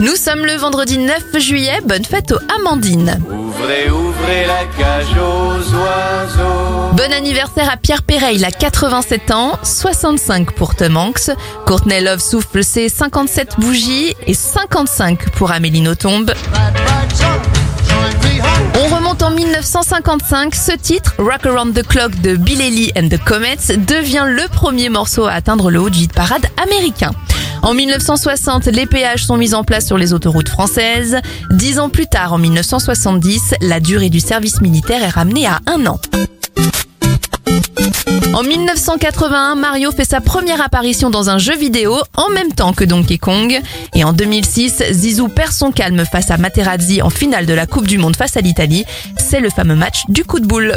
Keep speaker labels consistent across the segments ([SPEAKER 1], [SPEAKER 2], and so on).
[SPEAKER 1] Nous sommes le vendredi 9 juillet, bonne fête aux Amandines.
[SPEAKER 2] Ouvrez, ouvrez la cage aux oiseaux.
[SPEAKER 1] Bon anniversaire à Pierre Perret, il a 87 ans, 65 pour Tom Hanks. Courtney Love souffle ses 57 bougies et 55 pour Amélie Nothomb. On remonte en 1955, ce titre, Rock Around the Clock de Bill Haley and the Comets, devient le premier morceau à atteindre le haut du hit parade américain. En 1960, les péages sont mis en place sur les autoroutes françaises. Dix ans plus tard, en 1970, la durée du service militaire est ramenée à un an. En 1981, Mario fait sa première apparition dans un jeu vidéo en même temps que Donkey Kong. Et en 2006, Zizou perd son calme face à Materazzi en finale de la Coupe du Monde face à l'Italie. C'est le fameux match du coup de boule.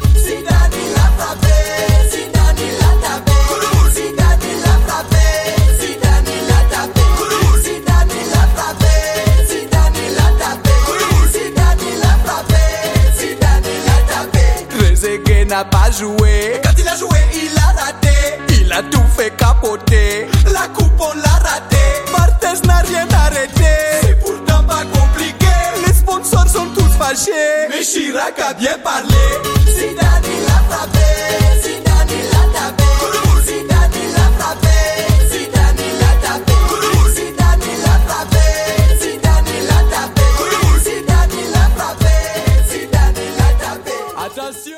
[SPEAKER 3] Trezeguet n'a pas joué. Quand il a joué, il a raté. Il a tout fait capoter. La coupe, on l'a raté. Martez n'a rien arrêté. C'est pourtant pas compliqué. Les sponsors sont tous fâchés. Mais Chirac a bien parlé.